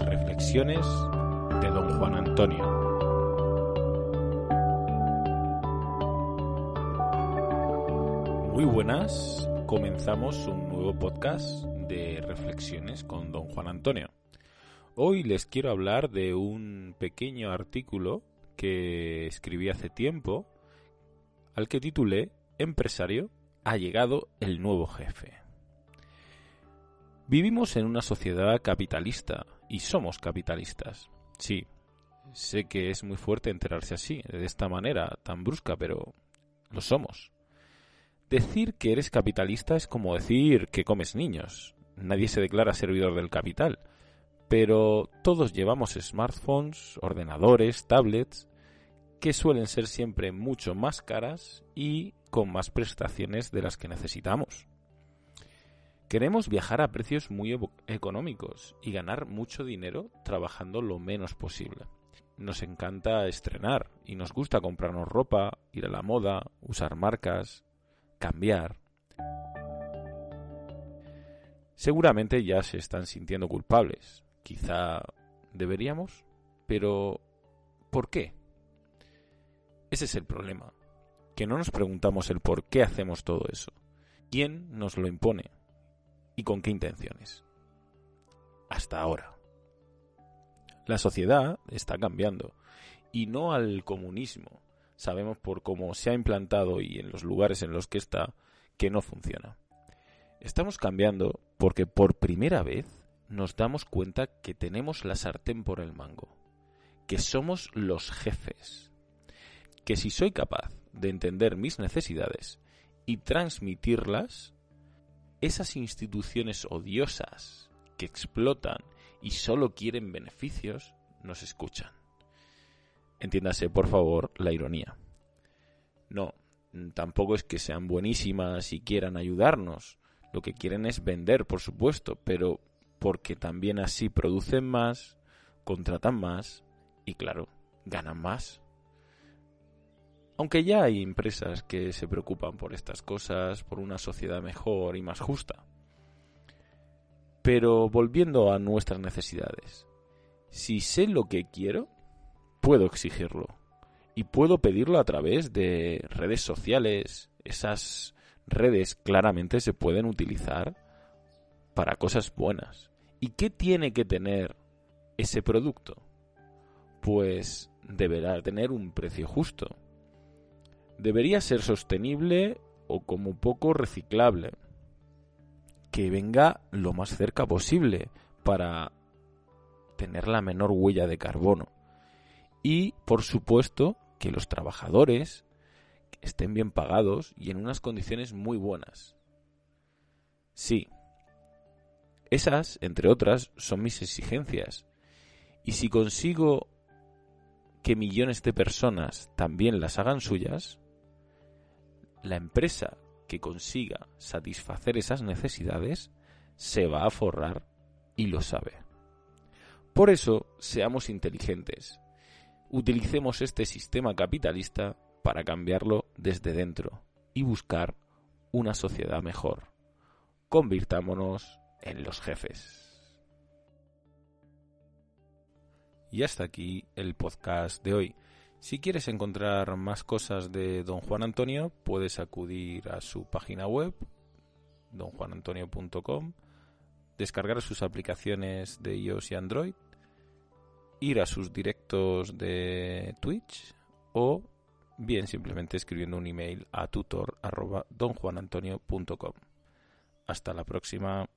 Reflexiones de don Juan Antonio. Muy buenas, comenzamos un nuevo podcast de reflexiones con don Juan Antonio. Hoy les quiero hablar de un pequeño artículo que escribí hace tiempo al que titulé Empresario, ha llegado el nuevo jefe. Vivimos en una sociedad capitalista y somos capitalistas. Sí, sé que es muy fuerte enterarse así, de esta manera tan brusca, pero lo somos. Decir que eres capitalista es como decir que comes niños. Nadie se declara servidor del capital. Pero todos llevamos smartphones, ordenadores, tablets, que suelen ser siempre mucho más caras y con más prestaciones de las que necesitamos. Queremos viajar a precios muy económicos y ganar mucho dinero trabajando lo menos posible. Nos encanta estrenar y nos gusta comprarnos ropa, ir a la moda, usar marcas, cambiar. Seguramente ya se están sintiendo culpables. Quizá deberíamos, pero ¿por qué? Ese es el problema, que no nos preguntamos el por qué hacemos todo eso. ¿Quién nos lo impone? ¿Y con qué intenciones? Hasta ahora. La sociedad está cambiando, y no al comunismo. Sabemos por cómo se ha implantado y en los lugares en los que está que no funciona. Estamos cambiando porque por primera vez nos damos cuenta que tenemos la sartén por el mango, que somos los jefes, que si soy capaz de entender mis necesidades y transmitirlas, esas instituciones odiosas que explotan y solo quieren beneficios nos escuchan. Entiéndase, por favor, la ironía. No, tampoco es que sean buenísimas y quieran ayudarnos. Lo que quieren es vender, por supuesto, pero porque también así producen más, contratan más y, claro, ganan más. Aunque ya hay empresas que se preocupan por estas cosas, por una sociedad mejor y más justa. Pero volviendo a nuestras necesidades, si sé lo que quiero, puedo exigirlo. Y puedo pedirlo a través de redes sociales. Esas redes claramente se pueden utilizar para cosas buenas. ¿Y qué tiene que tener ese producto? Pues deberá tener un precio justo. Debería ser sostenible o como poco reciclable. Que venga lo más cerca posible para tener la menor huella de carbono. Y, por supuesto, que los trabajadores estén bien pagados y en unas condiciones muy buenas. Sí, esas, entre otras, son mis exigencias. Y si consigo que millones de personas también las hagan suyas, la empresa que consiga satisfacer esas necesidades se va a forrar y lo sabe. Por eso, seamos inteligentes. Utilicemos este sistema capitalista para cambiarlo desde dentro y buscar una sociedad mejor. Convirtámonos en los jefes. Y hasta aquí el podcast de hoy. Si quieres encontrar más cosas de don Juan Antonio, puedes acudir a su página web, donjuanantonio.com, descargar sus aplicaciones de iOS y Android, ir a sus directos de Twitch o bien simplemente escribiendo un email a tutor.donjuanantonio.com. Hasta la próxima.